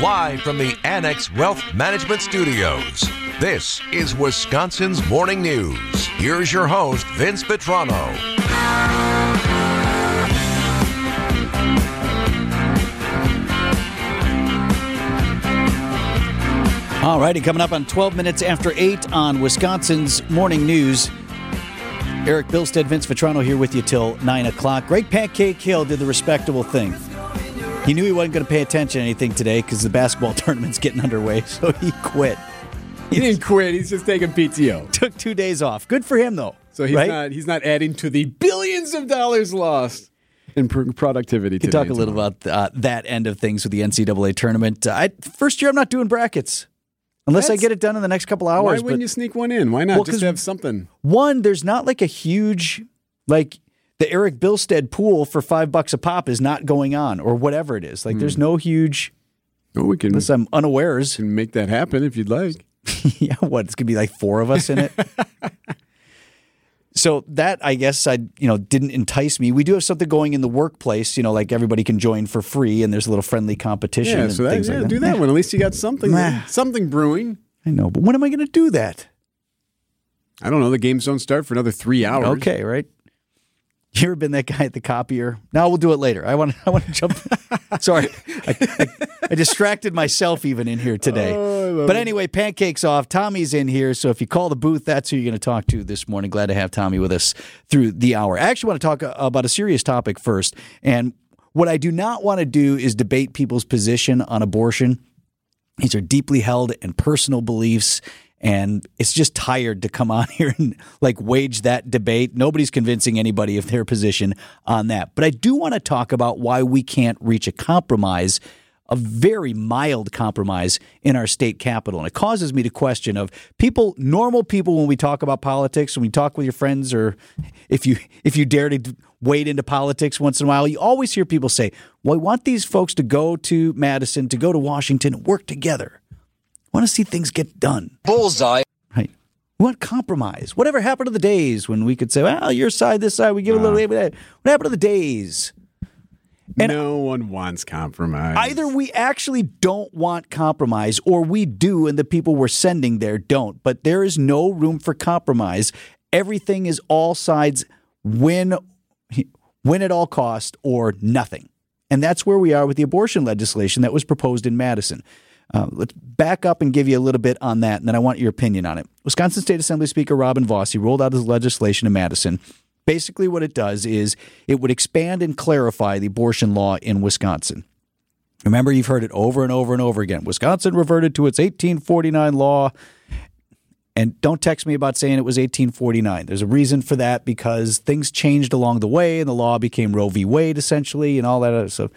Live from the Annex Wealth Management Studios. This is Wisconsin's Morning News. Here's your host, Vince Vitrano. All righty, coming up on 12 minutes after 8 on Wisconsin's Morning News. Eric Bilstead, Vince Vitrano here with you till 9 o'clock. Greg Pancake Hill did the respectable thing. He knew he wasn't going to pay attention to anything today because the basketball tournament's getting underway, so he quit. He didn't quit. He's just taking PTO. Took two days off. Good for him, though. So he's right? not he's not adding to the billions of dollars lost in pr- productivity. Can talk a little about uh, that end of things with the NCAA tournament. Uh, I, first year, I'm not doing brackets. Unless That's- I get it done in the next couple hours. Why wouldn't but you sneak one in? Why not Well, just have something? one, there's not like a huge like the Eric Bilstead pool for five bucks a pop is not going on or whatever it is. Like there's Hmm. no huge Oh, we can, unless I'm unawares. can make that happen if you'd like. yeah, what? It's gonna be like four of us in it. so that I guess I you know didn't entice me. We do have something going in the workplace, you know, like everybody can join for free and there's a little friendly competition Yeah, so that, yeah, like that. do that one. At least you got something something brewing. I know, but when am I gonna do that? I don't know. The games don't start for another three hours. Okay, right. You ever been that guy at the copier? No, we'll do it later. I want. I want to jump. Sorry, I, I, I distracted myself even in here today. Oh, but anyway, pancakes off. Tommy's in here, so if you call the booth, that's who you're going to talk to this morning. Glad to have Tommy with us through the hour. I actually want to talk uh, about a serious topic first, and what I do not want to do is debate people's position on abortion. These are deeply held and personal beliefs. And it's just tired to come on here and like wage that debate. Nobody's convincing anybody of their position on that. But I do want to talk about why we can't reach a compromise, a very mild compromise in our state capital. And it causes me to question of people, normal people, when we talk about politics, when we talk with your friends, or if you if you dare to wade into politics once in a while, you always hear people say, Well, I want these folks to go to Madison, to go to Washington, work together. I want to see things get done. Bullseye. Right. We want compromise. Whatever happened to the days when we could say, well, your side, this side, we give a little. What happened to the days? And- no one wants compromise. Either we actually don't want compromise or we do and the people we're sending there don't. But there is no room for compromise. Everything is all sides win win at all cost or nothing. And that's where we are with the abortion legislation that was proposed in Madison. Uh, let's back up and give you a little bit on that, and then I want your opinion on it. Wisconsin State Assembly Speaker Robin Vos he rolled out his legislation in Madison. Basically, what it does is it would expand and clarify the abortion law in Wisconsin. Remember, you've heard it over and over and over again. Wisconsin reverted to its 1849 law. And don't text me about saying it was 1849. There's a reason for that because things changed along the way and the law became Roe v. Wade essentially and all that other stuff.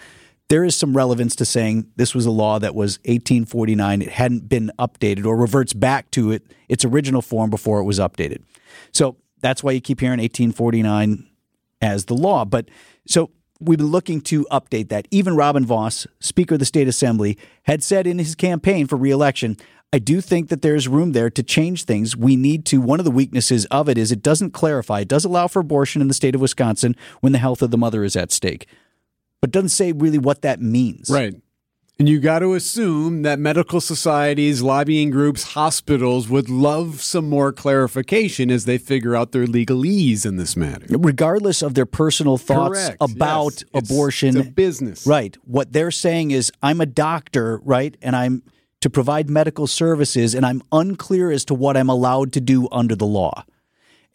There is some relevance to saying this was a law that was 1849. It hadn't been updated or reverts back to it its original form before it was updated. So that's why you keep hearing 1849 as the law. But so we've been looking to update that. Even Robin Vos, Speaker of the State Assembly, had said in his campaign for reelection, I do think that there's room there to change things. We need to. One of the weaknesses of it is it doesn't clarify. It does allow for abortion in the state of Wisconsin when the health of the mother is at stake, but doesn't say really what that means. Right. And you got to assume that medical societies, lobbying groups, hospitals would love some more clarification as they figure out their legalese in this matter. Regardless of their personal thoughts Correct. about Yes. It's- abortion, it's a business. Right. What they're saying is, I'm a doctor, right? And I'm to provide medical services, and I'm unclear as to what I'm allowed to do under the law.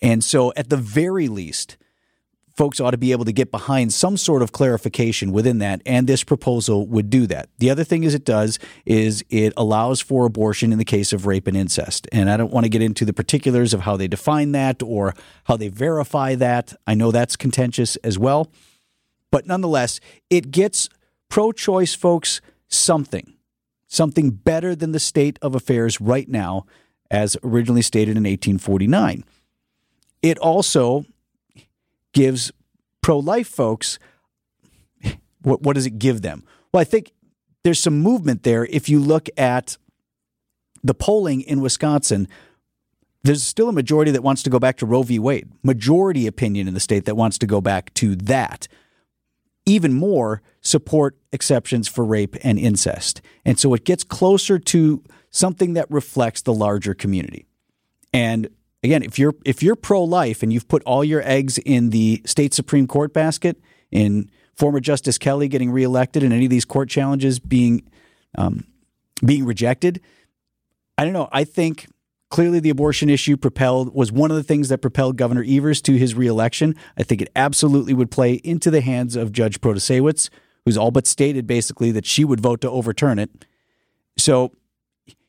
And so, at the very least, folks ought to be able to get behind some sort of clarification within that, and this proposal would do that. The other thing is it does is it allows for abortion in the case of rape and incest. And I don't want to get into the particulars of how they define that or how they verify that. I know that's contentious as well. But nonetheless, it gets pro choice folks something, something better than the state of affairs right now, as originally stated in 1849. It also gives pro life folks what, what does it give them? Well, I think there's some movement there. If you look at the polling in Wisconsin, there's still a majority that wants to go back to Roe v. Wade. Majority opinion in the state that wants to go back to that. Even more, support exceptions for rape and incest. And so it gets closer to something that reflects the larger community. And again, if you're if you're pro-life and you've put all your eggs in the state supreme court basket in former Justice Kelly getting reelected and any of these court challenges being um, being rejected, I don't know. I think clearly the abortion issue propelled was one of the things that propelled Governor Evers to his reelection. I think it absolutely would play into the hands of Judge Protasiewicz, who's all but stated basically that she would vote to overturn it. So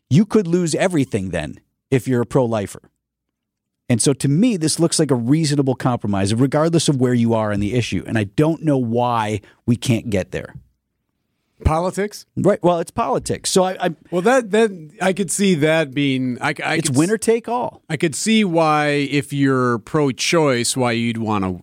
you could lose everything then if you're a pro-lifer. And so to me, this looks like a reasonable compromise, regardless of where you are in the issue. And I don't know why we can't get there. Politics, right? Well, it's politics. So I, I well that that I could see that being. I, I it's winner take all. I could see why, if you're pro-choice, why you'd want to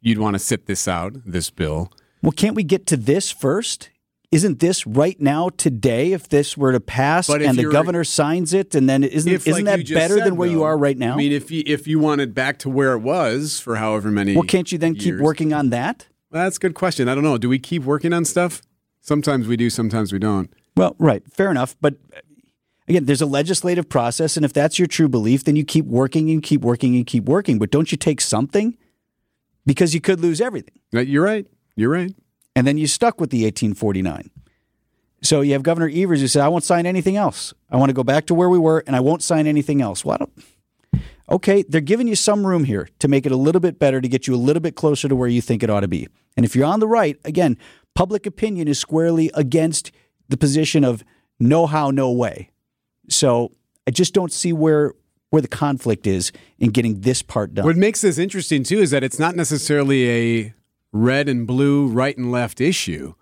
you'd want to sit this out, this bill. Well, can't we get to this first? Isn't this right now today? If this were to pass and the governor signs it, and then isn't if, isn't like that better said, than where though, you are right now? I mean, if you if you wanted back to where it was for however many, well, can't you then years, keep working on that? Well, that's a good question. I don't know. Do we keep working on stuff? Sometimes we do, sometimes we don't. Well, right, fair enough. But again, there's a legislative process, and if that's your true belief, then you keep working and keep working and keep working. But don't you take something? Because you could lose everything. You're right. You're right. And then you stuck with the 1849. So you have Governor Evers who said, I won't sign anything else. I want to go back to where we were, and I won't sign anything else. Well. Okay, they're giving you some room here to make it a little bit better, to get you a little bit closer to where you think it ought to be. And if you're on the right, again, public opinion is squarely against the position of no how, no way. So I just don't see where where the conflict is in getting this part done. What makes this interesting too is that it's not necessarily a red and blue, right and left issue.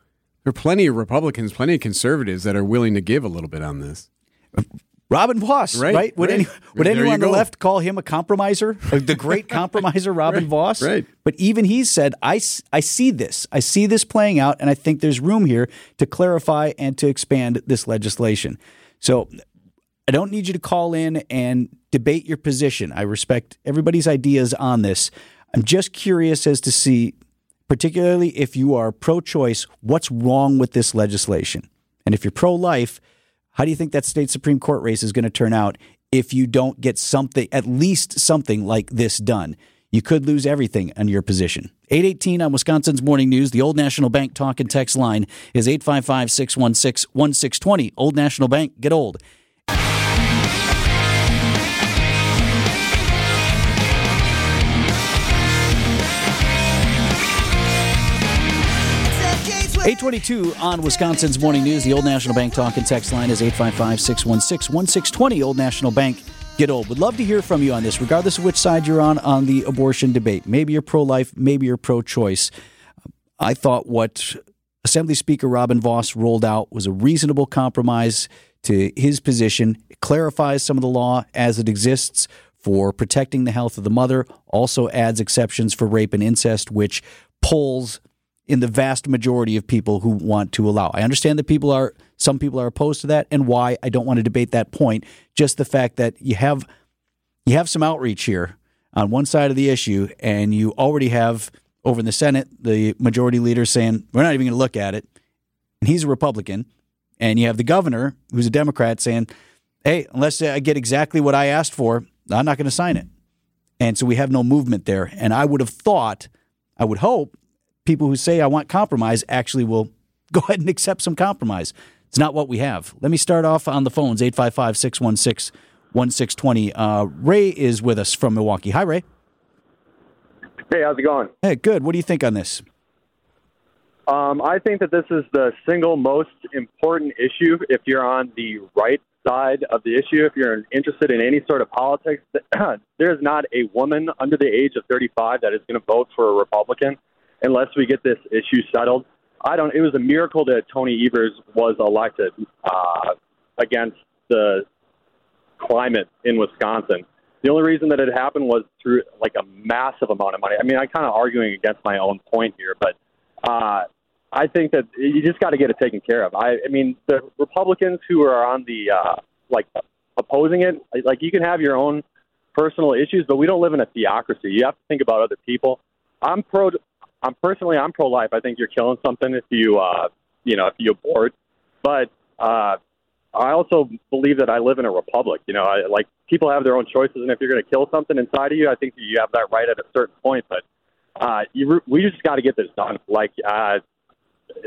There are plenty of Republicans, plenty of conservatives that are willing to give a little bit on this. Robin Vos, right? right? Would, right. Any, would anyone on the go. left call him a compromiser? Uh, the great compromiser, Robin right. Vos? Right. But even he said, I, I see this. I see this playing out, and I think there's room here to clarify and to expand this legislation. So I don't need you to call in and debate your position. I respect everybody's ideas on this. I'm just curious as to see, particularly if you are pro choice, what's wrong with this legislation? And if you're pro life, how do you think that state Supreme Court race is going to turn out if you don't get something, at least something like this done? You could lose everything on your position. 818 on Wisconsin's Morning News. The Old National Bank talk and text line is 855 616 1620. Old National Bank, get old. Eight twenty-two on Wisconsin's Morning News. The Old National Bank talk and text line is 855-616-1620. Old National Bank, get old. Would love to hear from you on this, regardless of which side you're on on the abortion debate. Maybe you're pro-life, maybe you're pro-choice. I thought what Assembly Speaker Robin Vos rolled out was a reasonable compromise to his position. It clarifies some of the law as it exists for protecting the health of the mother, also adds exceptions for rape and incest, which pulls in the vast majority of people who want to allow. I understand that people are some people are opposed to that and why I don't want to debate that point. Just the fact that you have you have some outreach here on one side of the issue and you already have over in the Senate the majority leader saying we're not even going to look at it. And he's a Republican and you have the governor who's a Democrat saying, "Hey, unless I get exactly what I asked for, I'm not going to sign it." And so we have no movement there. And I would have thought, I would hope people who say I want compromise actually will go ahead and accept some compromise. It's not what we have. Let me start off on the phones 855 616 1620. Uh, Ray is with us from Milwaukee. Hi, Ray. Hey, how's it going? Hey, good. What do you think on this? Um, I think that this is the single most important issue if you're on the right side of the issue. If you're interested in any sort of politics, there's not a woman under the age of 35 that is going to vote for a Republican unless we get this issue settled. I don't. It was a miracle that Tony Evers was elected uh, against the climate in Wisconsin. The only reason that it happened was through like a massive amount of money. I mean, I'm kind of arguing against my own point here, but uh, I think that you just got to get it taken care of. I, I mean, the Republicans who are on the uh, like opposing it, like you can have your own personal issues, but we don't live in a theocracy. You have to think about other people. I'm pro I'm personally I'm pro life. I think you're killing something if you uh, you know if you abort, but uh, I also believe that I live in a republic. You know, I, like people have their own choices, and if you're going to kill something inside of you, I think you have that right at a certain point. But uh, you, we just got to get this done. Like uh,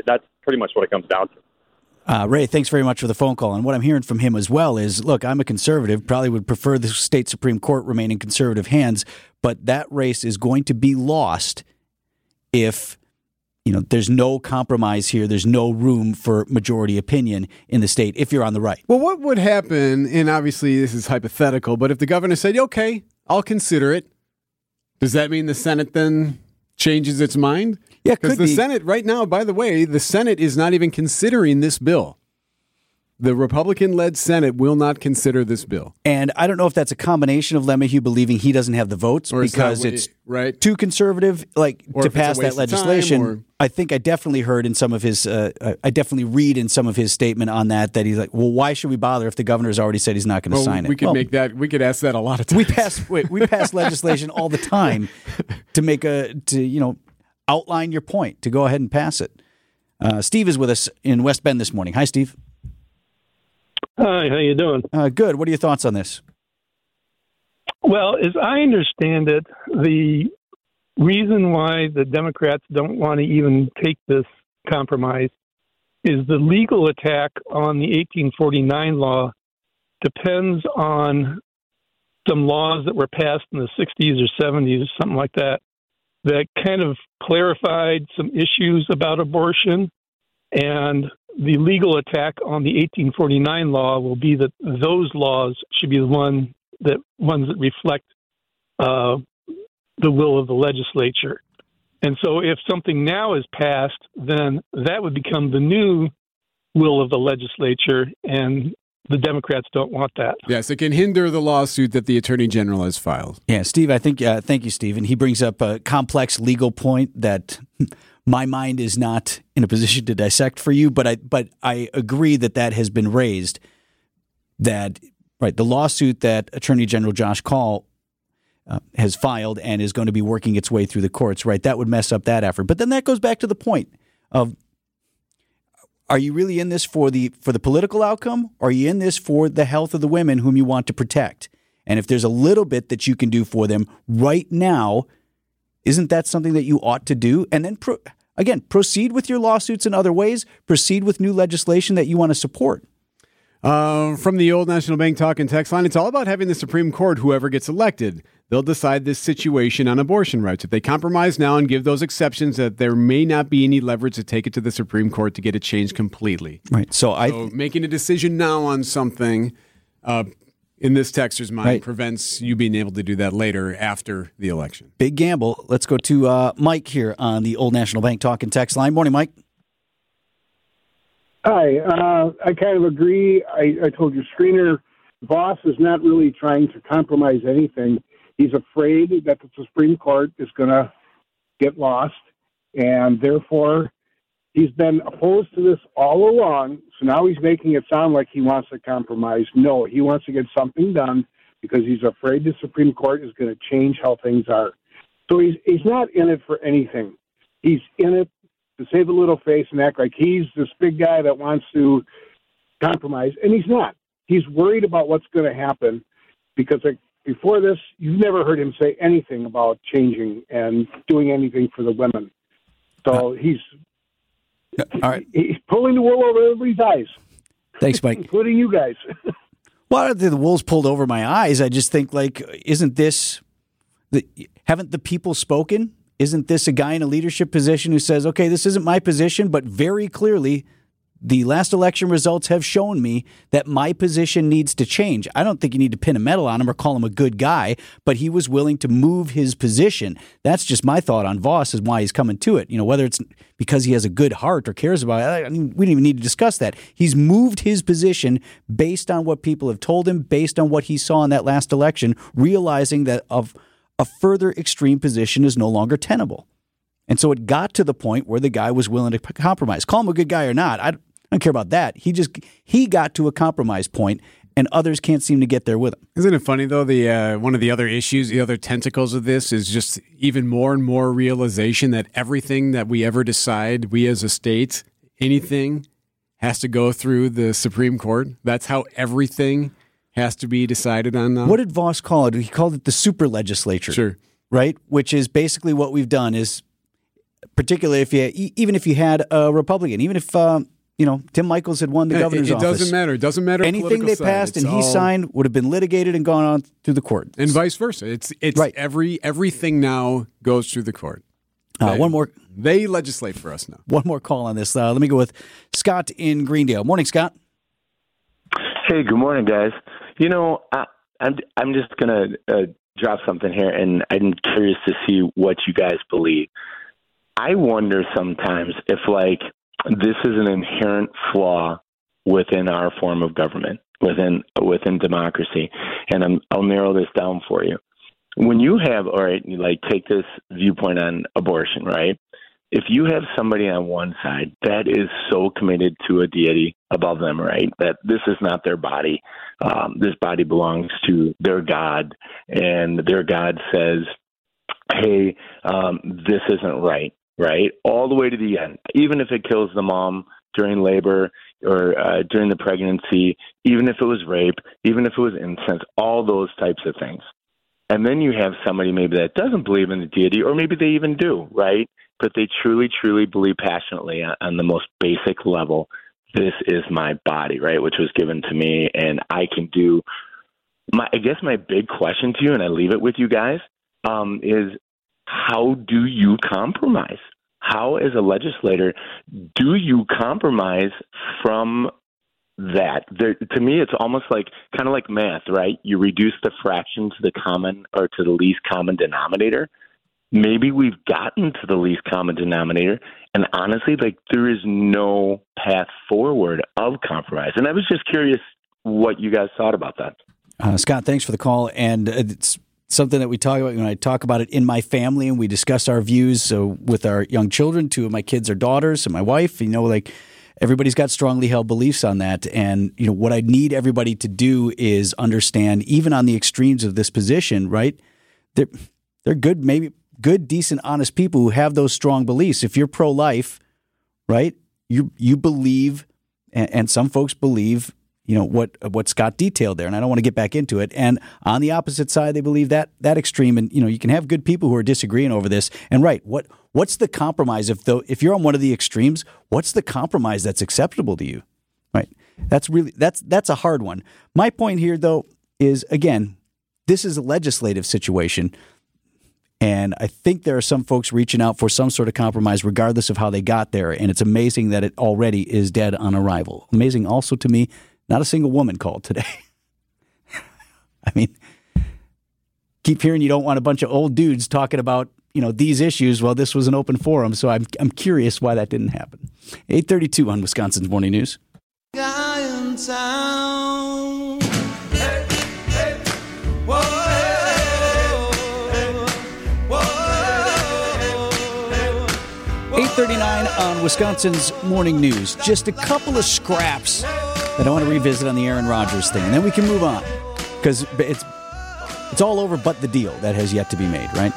that's pretty much what it comes down to. Uh, Ray, thanks very much for the phone call. And what I'm hearing from him as well is look, I'm a conservative, probably would prefer the state Supreme Court remain in conservative hands, but that race is going to be lost if you know there's no compromise here there's no room for majority opinion in the state if you're on the right well what would happen and obviously this is hypothetical but if the governor said okay i'll consider it does that mean the senate then changes its mind yeah, because the be. Senate right now, by the way, the Senate is not even considering this bill. The Republican led Senate will not consider this bill. And I don't know if that's a combination of LeMahieu believing he doesn't have the votes or because it's right. too conservative like to pass that legislation. Or... I think I definitely heard in some of his uh, I definitely read in some of his statement on that that he's like, "Well, why should we bother if the governor's already said he's not going to well, sign it?" We could well, make that we could ask that a lot of times. We pass wait, we pass legislation all the time to make a to you know outline your point to go ahead and pass it. Uh, Steve is with us in West Bend this morning. Hi, Steve. Hi, how you doing? Uh, good. What are your thoughts on this? Well, as I understand it, the reason why the Democrats don't want to even take this compromise is the legal attack on the 1849 law depends on some laws that were passed in the 60s or 70s, or something like that, that kind of clarified some issues about abortion. And the legal attack on the 1849 law will be that those laws should be the one that ones that reflect uh, the will of the legislature. And so, if something now is passed, then that would become the new will of the legislature, and the Democrats don't want that. Yes, it can hinder the lawsuit that the Attorney General has filed. Yeah, Steve, I think, uh, thank you, Steve. And he brings up a complex legal point that my mind is not in a position to dissect for you, but I, but I agree that that has been raised. That, right, the lawsuit that Attorney General Josh Kaul uh, has filed and is going to be working its way through the courts, right, that would mess up that effort. But then that goes back to the point of are you really in this for the for the political outcome are you in this for the health of the women whom you want to protect and if there's a little bit that you can do for them right now isn't that something that you ought to do and then pro- again proceed with your lawsuits in other ways proceed with new legislation that you want to support uh, from the old National Bank talk and text line, it's all about having the Supreme Court, whoever gets elected, they'll decide this situation on abortion rights. If they compromise now and give those exceptions, that there may not be any leverage to take it to the Supreme Court to get it changed completely. Right. So, I so making a decision now on something. Uh, in this texter's mind right. prevents you being able to do that later after the election. Big gamble. Let's go to uh, Mike here on the Old National Bank talk and text line. Morning, Mike. Hi. Uh, I kind of agree. I, I told your screener, Vos is not really trying to compromise anything. He's afraid that the Supreme Court is going to get lost, and therefore he's been opposed to this all along. So now he's making it sound like he wants to compromise. No, he wants to get something done because he's afraid the Supreme Court is going to change how things are. So he's he's not in it for anything. He's in it to save a little face and act like he's this big guy that wants to compromise, and he's not. He's worried about what's going to happen because like, before this, you've never heard him say anything about changing and doing anything for the women. So he's all right. He's pulling the wool over everybody's eyes. Thanks, Mike. including you guys. well, I don't think the wool's pulled over my eyes. I just think like, isn't this? The, haven't the people spoken? Isn't this a guy in a leadership position who says, okay, this isn't my position, but very clearly the last election results have shown me that my position needs to change. I don't think you need to pin a medal on him or call him a good guy, but he was willing to move his position. That's just my thought on Vos and why he's coming to it. You know, whether it's because he has a good heart or cares about it, I mean, we don't even need to discuss that. He's moved his position based on what people have told him, based on what he saw in that last election, realizing that of a further extreme position is no longer tenable. And so it got to the point where the guy was willing to compromise. Call him a good guy or not, I don't care about that. He just he got to a compromise point, and others can't seem to get there with him. Isn't it funny though? The uh, one of the other issues, the other tentacles of this is just even more and more realization that everything that we ever decide, we as a state, anything has to go through the Supreme Court. That's how everything has to be decided on now. What did Vos call it? He called it the super legislature. Sure. Right? Which is basically what we've done is particularly if you even if you had a Republican, even if um, you know Tim Michels had won the governor's it, it office. doesn't matter. It doesn't matter. Anything they side. passed It's and he all- signed would have been litigated and gone on through the court. and vice versa. It's it's Right. every everything now goes through the court. Uh, They- one more They legislate for us now. one more call on this. Uh, let me go with Scott in Greendale. Morning, Scott. Hey, good morning, guys. You know, I, I'm I'm just gonna uh, drop something here, and I'm curious to see what you guys believe. I wonder sometimes if like this is an inherent flaw within our form of government, within within democracy, and I'm, I'll narrow this down for you. When you have, all right, like take this viewpoint on abortion, right? if you have somebody on one side that is so committed to a deity above them, right, that this is not their body, um, this body belongs to their God, and their God says, hey, um, this isn't right, right, all the way to the end, even if it kills the mom during labor or uh, during the pregnancy, even if it was rape, even if it was incest, all those types of things. And then you have somebody maybe that doesn't believe in the deity, or maybe they even do, right? But they truly, truly believe passionately on, on the most basic level this is my body, right? Which was given to me, and I can do. My, I guess my big question to you, and I leave it with you guys, um, is how do you compromise? How, as a legislator, do you compromise from that. There, to me, it's almost like kind of like math, right? You reduce the fraction to the common or to the least common denominator. Maybe we've gotten to the least common denominator, and honestly, like there is no path forward of compromise. And I was just curious what you guys thought about that. Uh, Scott, thanks for the call. And it's something that we talk about when I talk about it in my family and we discuss our views. So with our young children, two of my kids are daughters and my wife, you know, like everybody's got strongly held beliefs on that. And, you know, what I need everybody to do is understand, even on the extremes of this position, right? They're, they're good, maybe good, decent, honest people who have those strong beliefs. If you're pro life, right, you, you believe, and, and some folks believe you know what what Scott detailed there, and I don't want to get back into it. And on the opposite side, they believe that that extreme, and you know you can have good people who are disagreeing over this. And right, what what's the compromise if though if you're on one of the extremes, what's the compromise that's acceptable to you? Right, that's really that's that's a hard one. My point here though is again, this is a legislative situation. And I think there are some folks reaching out for some sort of compromise, regardless of how they got there. And it's amazing that it already is dead on arrival. Amazing also to me not a single woman called today. I mean, keep hearing you don't want a bunch of old dudes talking about you know these issues. Well, this was an open forum, so I'm I'm curious why that didn't happen. Eight thirty two on Wisconsin's Morning News. Eight thirty nine on Wisconsin's Morning News. Just a couple of scraps that I want to revisit on the Aaron Rodgers thing, and then we can move on because it's it's all over, but the deal that has yet to be made. Right?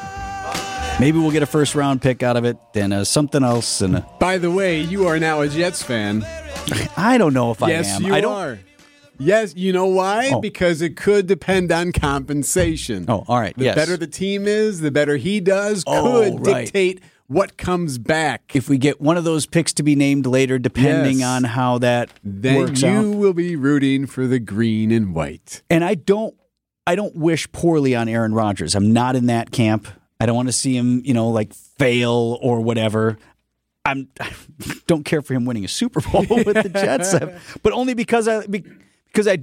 Maybe we'll get a first round pick out of it, then uh, something else, and uh, By the way, you are now a Jets fan. I don't know if I yes, am. you I don't. are. Yes, you know why? Oh. Because it could depend on compensation. Oh, all right. The yes. better the team is, the better he does, Oh, could right. dictate what comes back. if we get one of those picks to be named later, depending Yes. on how that Then works you out. will be rooting for the green and white. And I don't, I don't wish poorly on Aaron Rodgers. I'm not in that camp. I don't want to see him, you know, like fail or whatever. I'm, I don't care for him winning a Super Bowl with the Jets, but only because I, because I,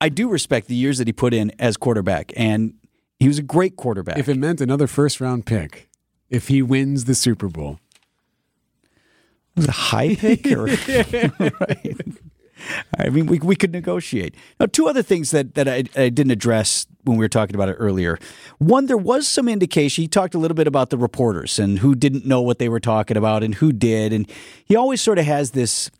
I do respect the years that he put in as quarterback, and he was a great quarterback. If it meant another first round pick, if he wins the Super Bowl. was a high pick or right. I mean, we, we could negotiate. Now, two other things that, that I, I didn't address when we were talking about it earlier. One, there was some indication. He talked a little bit about the reporters and who didn't know what they were talking about and who did. And he always sort of has this,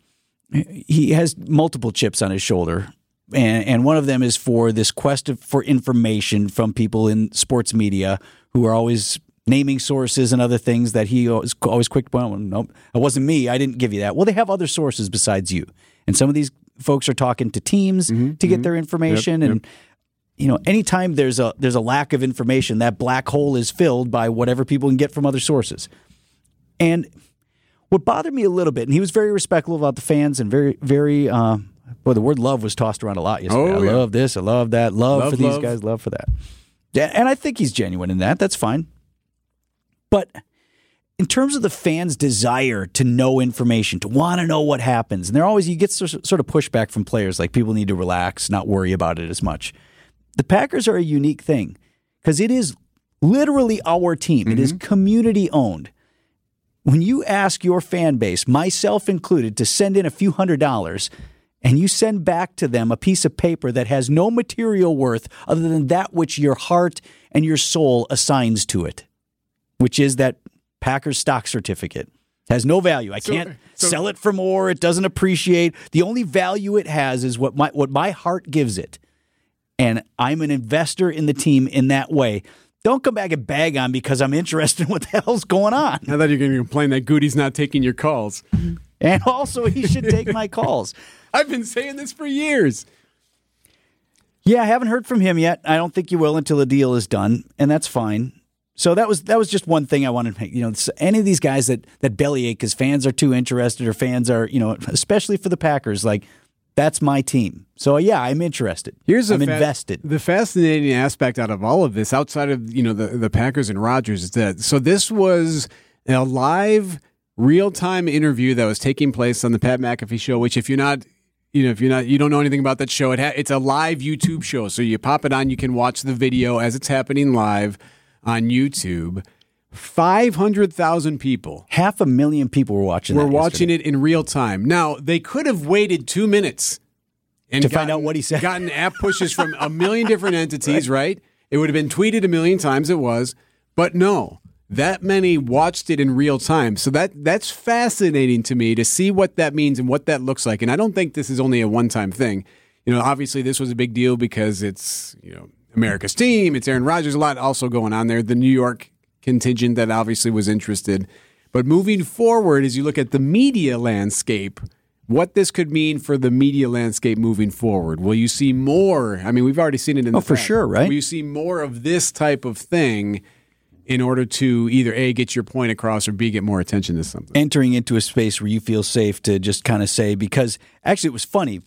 he has multiple chips on his shoulder. and, and one of them is for this quest of, for information from people in sports media who are always naming sources and other things that he was always quick to point out, nope, it wasn't me. I didn't give you that. Well, they have other sources besides you. And some of these folks are talking to teams to get their information. and, you know, anytime there's a there's a lack of information, that black hole is filled by whatever people can get from other sources. And what bothered me a little bit, and he was very respectful about the fans and very, very, uh, boy, the word love was tossed around a lot yesterday. Oh, I yeah. love this, I love that, love, Love, for these love. guys, love for that. Yeah, and I think he's genuine in that. That's fine. But in terms of the fans' desire to know information, to want to know what happens, and they're always, you get sort sort of pushback from players like people need to relax, not worry about it as much. The Packers are a unique thing because it is literally our team, It is mm-hmm. community owned when you ask your fan base, myself included, to send in a few hundred dollars and you send back to them a piece of paper that has no material worth other than that which your heart and your soul assigns to it, which is that Packers stock certificate. Has no value. I can't so- sell it for more. It doesn't appreciate. The only value it has is what my what my heart gives it. And I'm an investor in the team in that way. Don't come back and bag on because I'm interested in what the hell's going on. I thought you were going to complain that Goody's not taking your calls. And also, he should take my calls. I've been saying this for years. Yeah, I haven't heard from him yet. I don't think you will until the deal is done, and that's fine. So that was that was just one thing I wanted to make. You know, any of these guys that that bellyache because fans are too interested or fans are you know, especially for the Packers, like that's my team. So yeah, I'm interested. Here's I'm fa- invested. The fascinating aspect out of all of this, outside of you know the the Packers and Rodgers, is that so this was a live, real time interview that was taking place on the Pat McAfee show. Which, if you're not, you know, if you're not, you don't know anything about that show, it ha- it's a live YouTube show. So you pop it on, you can watch the video as it's happening live on YouTube. Five hundred thousand people Half a million people were watching. It were watching yesterday. it in real time. Now they could have waited two minutes and To find out what he said. Gotten app pushes from a million different entities, right. It would have been tweeted a million times. It was, but no, that many watched it in real time. So that that's fascinating to me to see what that means and what that looks like. And I don't think this is only a one time thing. You know, obviously this was a big deal because it's you know America's team. It's Aaron Rodgers. A lot also going on there. The New York contingent that obviously was interested. But moving forward, as you look at the media landscape, what this could mean for the media landscape moving forward. Will you see more? I mean, we've already seen it in Oh, the for past. sure, right? Will you see more of this type of thing in order to either A, get your point across or B, get more attention to something? entering into a space where you feel safe to just kind of say because actually it was funny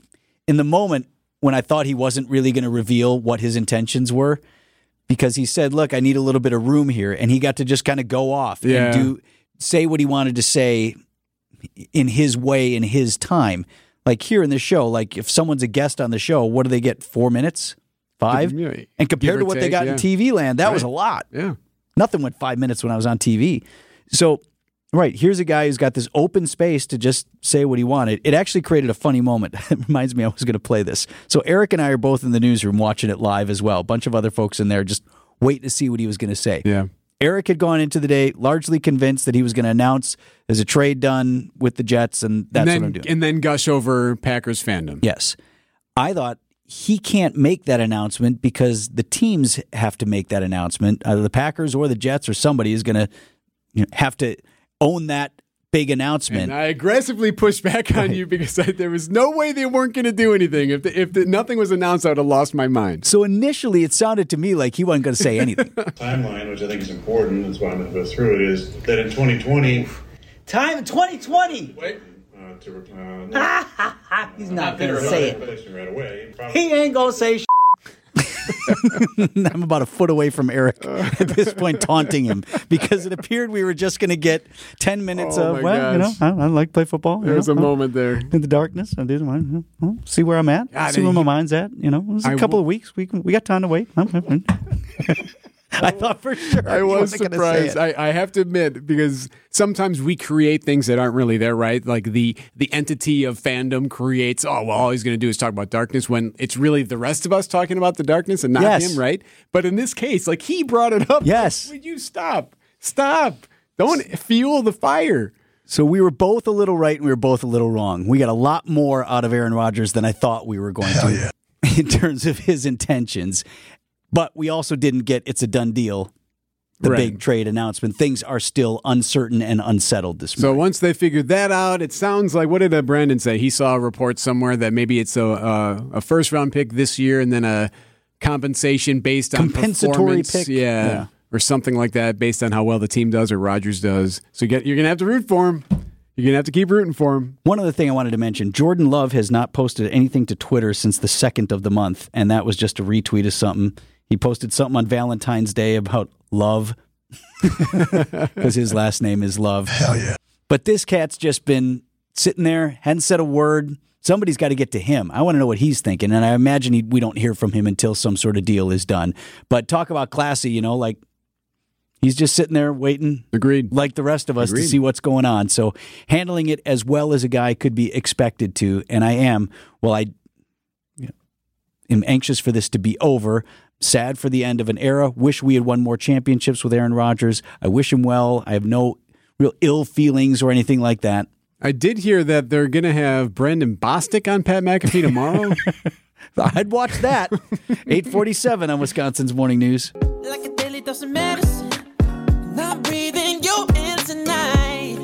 in the moment when I thought he wasn't really going to reveal what his intentions were because he said, "Look, I need a little bit of room here," and he got to just kind of go off Yeah. and do say what he wanted to say in his way in his time. Like here in the show, like if someone's a guest on the show, what do they get? Four minutes, five, Yeah, and compared to what they got yeah. in TV land, that was a lot. yeah. Nothing went five minutes when I was on TV. So, right, here's a guy who's got this open space to just say what he wanted. It actually created a funny moment. it reminds me I was going to play this. So, Eric and I are both in the newsroom watching it live as well. A bunch of other folks in there just waiting to see what he was going to say. Yeah. Eric had gone into the day largely convinced that he was going to announce there's a trade done with the Jets, and that's and then, what I'm doing. And then gush over Packers fandom. Yes. I thought he can't make that announcement because the teams have to make that announcement. Either the Packers or the Jets or somebody is going to you know, have to own that big announcement. And I aggressively pushed back on you because I, there was no way they weren't going to do anything. If the, if the, nothing was announced, I would have lost my mind. so initially, it sounded to me like he wasn't going to say anything. timeline, which I think is important, that's why I'm going to go through it, is that in 2020, Time in 2020. wait, uh, to, uh, no, He's not gonna say it. it. Finish it right away. He ain't gonna say. Sh- I'm about a foot away from Eric uh. at this point, taunting him because it appeared we were just going to get 10 minutes Oh, of, well, you know. I, I like to play football. you There's know, a moment there. in the darkness. I did. well, you know, well, see where I'm at. God, see where my mind's at. You know, it was a I couple w- of weeks. We we got time to wait. I thought for sure. I was wasn't gonna say surprised. I, I have to admit because sometimes we create things that aren't really there, right? Like the the entity of fandom creates. Oh, well, all he's going to do is talk about darkness when it's really the rest of us talking about the darkness and not Yes. him, right? But in this case, like he brought it up. Yes. Would you stop? Stop! Don't fuel the fire. So we were both a little right and we were both a little wrong. We got a lot more out of Aaron Rodgers than I thought we were going to. in terms of his intentions. But we also didn't get it's a done deal. The Right. big trade announcement. Things are still uncertain and unsettled this morning. So once they figured that out, it sounds like what did uh, Brandon say? He saw a report somewhere that maybe it's a uh, a first round pick this year and then a compensation based on Compensatory pick? yeah, Yeah. or something like that, based on how well the team does or Rodgers does. So you get, you're gonna have to root for him. You're gonna have to keep rooting for him. One other thing I wanted to mention Jordan Love has not posted anything to Twitter since the second of the month, and that was just a retweet of something. He posted something on Valentine's Day about love because his last name is Love. Hell yeah. But this cat's just been sitting there, hadn't said a word. Somebody's got to get to him. I want to know what he's thinking, and I imagine he, we don't hear from him until some sort of deal is done. But talk about classy, you know, like he's just sitting there waiting Agreed. like the rest of us Agreed. to see what's going on. So handling it as well as a guy could be expected to, and I am. Well, I you know, am anxious for this to be over. Sad for the end of an era. Wish we had won more championships with Aaron Rodgers. I wish him well. I have no real ill feelings or anything like that. I did hear that they're gonna have Brandon Bostick on Pat McAfee tomorrow. I'd watch that. 847 on Wisconsin's Morning News. like a daily dose of medicine. I'm breathing you in tonight.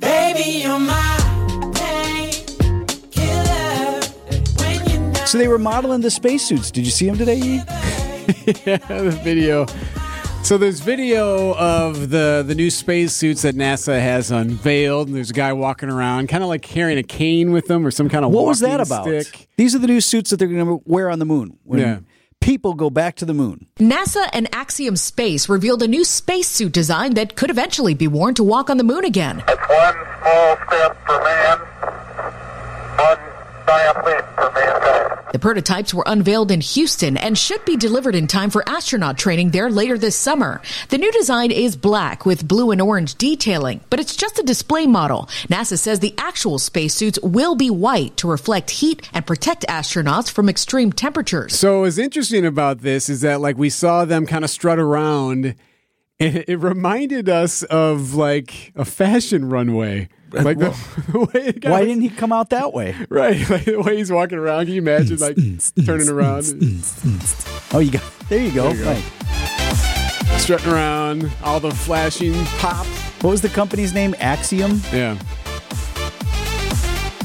Baby, you're my painkiller. When you're not So they were modeling the spacesuits. Did you see them today? Yeah, the video. So there's video of the the new spacesuits that NASA has unveiled, and there's a guy walking around, kind of like carrying a cane with them or some kind of walking. What was that about? stick. These are the new suits that they're going to wear on the moon. When Yeah. People go back to the moon. NASA and Axiom Space revealed a new spacesuit design that could eventually be worn to walk on the moon again. It's one small step for man, one giant leap for mankind. The prototypes were unveiled in Houston and should be delivered in time for astronaut training there later this summer. The new design is black with blue and orange detailing, but it's just a display model. NASA says the actual spacesuits will be white to reflect heat and protect astronauts from extreme temperatures. So what's interesting about this is that like we saw them kind of strut around, and it reminded us of like a fashion runway. Uh, like the, the way it got- Why didn't he come out that way? right? Like the way he's walking around. Can you imagine like turning around, Oh, you got there. You go. Right. strutting around, all the flashing pop? What was the company's name? Axiom. Yeah.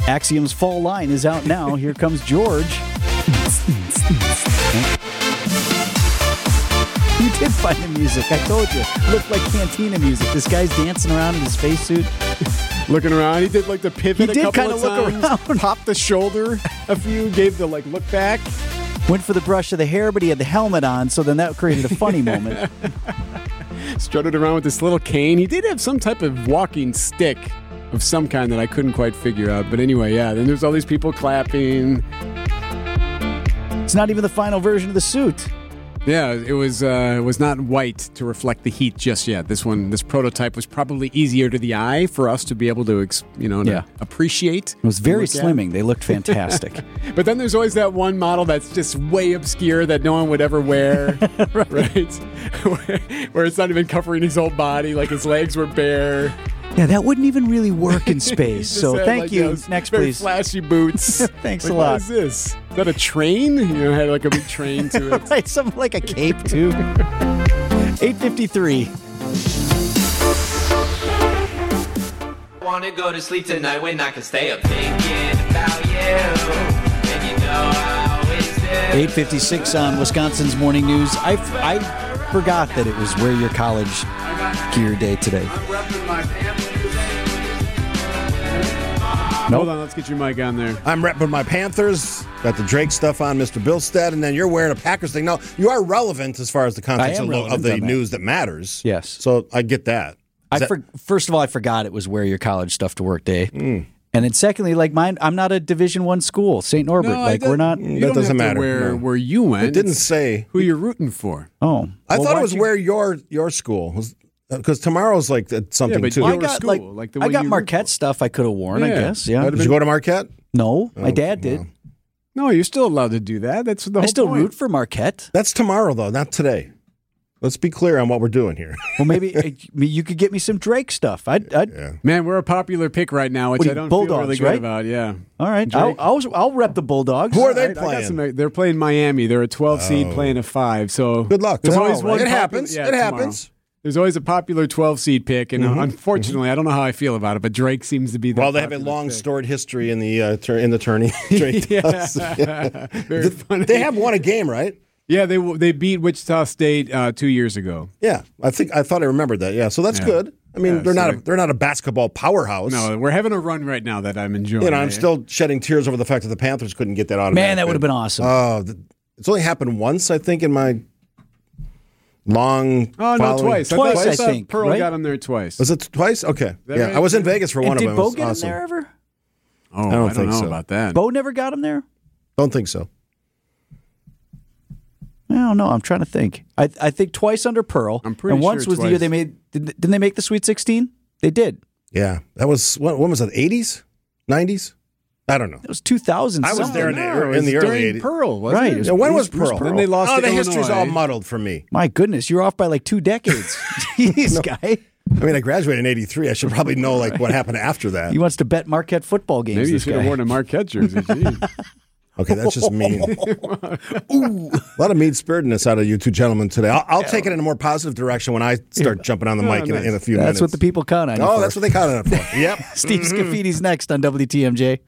Axiom's fall line is out now. Here comes George. You did find the music. I told you. Looked like cantina music. This guy's dancing around in his spacesuit. looking around. He did like the pivot. He did couple of look times, around. popped the shoulder a few, gave the like look back. Went for the brush of the hair, but he had the helmet on, so then that created a funny moment. strutted around with this little cane. He did have some type of walking stick of some kind that I couldn't quite figure out. But anyway, yeah, then there's all these people clapping. It's not even the final version of the suit. Yeah, it was uh, it was not white to reflect the heat just yet. This one, this prototype was probably easier to the eye for us to be able to, you know, to Yeah. appreciate. It was very look at. slimming. They looked fantastic. But then there's always that one model that's just way obscure that no one would ever wear, right? where, where it's not even covering his whole body, like his legs were bare. yeah, that wouldn't even really work in space. So had, thank like, you. Next, very please. Flashy boots. Thanks Like, a lot. What is this? Is that a train? You know, had like a big train to it. right, something like a cape too. 853. wanna go to sleep tonight when I can stay up thinking about you. And you know I always do. 856 on Wisconsin's Morning News. I, I forgot that it was wear your college gear day today. Hold on, let's get your mic on there. I'm repping my Panthers. Got the Drake stuff on, Mr. Billstead, and then you're wearing a Packers thing. Now you are relevant as far as the context I am of, the- of the that. news that matters. Yes. So I get that. I that- for, first of all, I forgot it was wear your college stuff to work day. Hmm. And then secondly, like mine, I'm not a Division One school, St. Norbert. No, like we're not. You That don't doesn't have to matter, Where, no. where you went. it didn't say. who you're rooting for. Oh, I Well, thought it was you- where your your school because tomorrow's like uh, something but too. your I got school, like, like the I got Marquette stuff I could have worn. I guess. Yeah. Did you go to Marquette? No, my dad did. No, you're still allowed to do that. That's the whole I still point. root for Marquette. That's tomorrow though, not today. Let's be clear on what we're doing here. Well, maybe uh, you could get me some Drake stuff. I'd, I'd Man, we're a popular pick right now, which What do I you- don't Bulldogs, feel really good right? about. Yeah. all right. I'll, I'll I'll rep the Bulldogs. Who are they I got playing? some- they're playing Miami. They're a 12 seed playing a five. So Good luck. There's Tomorrow, always right? one It popular- happens. yeah, It tomorrow. happens. There's always a popular 12 seed pick, and uh, Mhm. unfortunately, I don't know how I feel about it. But Drake seems to be. The Well, they have a long pick. storied history in the uh, tur- in the tourney. Drake Yeah. does. Very Th- funny. They have won a game, right? Yeah, they they beat Wichita State uh, two years ago. Yeah, I think I thought I remembered that. Yeah, so that's Yeah. good. I mean, Yeah, they're so not a, they- they're not a basketball powerhouse. No, we're having a run right now that I'm enjoying. you know, I'm still shedding tears over the fact that the Panthers couldn't get that automatic. Man, that would have been awesome. Oh, th- it's only happened once, I think, in my long. Oh no, following- twice. Twice, thought, I think, Pearl right? got him there twice. Was it twice? Okay, that yeah, right? I was in Vegas for and one of them. Bo It get awesome. him there ever? Oh, I I don't don't, think know so. about that. Bo never got him there. Don't think so. I don't know. I'm trying to think. I I think twice under Pearl. I'm pretty sure. and once sure was the year they made. Did, didn't they make the Sweet 16? They did. Yeah, that was when, when was that? 80s, 90s? I don't know. It was 2000. I was there in the, No, in the early during 80s. Pearl, wasn't Right, it? it was Yeah, when was Pearl? Pearl. Then they lost Oh, to the history's all muddled for me. My goodness, you're off by like two decades. Jeez, guy. I mean, I graduated in '83. I should probably know like what happened after that. He wants to bet Marquette football games. Maybe you this should have worn a Marquette jersey. Okay, that's just mean. Ooh, a lot of mean spiritedness out of you two gentlemen today. I'll, I'll take it in a more positive direction when I start jumping on the Oh, mic in, nice. in a few That's minutes. That's what the people count on. Oh, for. that's what they count on it for. Yep. Steve mm-hmm. Scaffidi's next on WTMJ.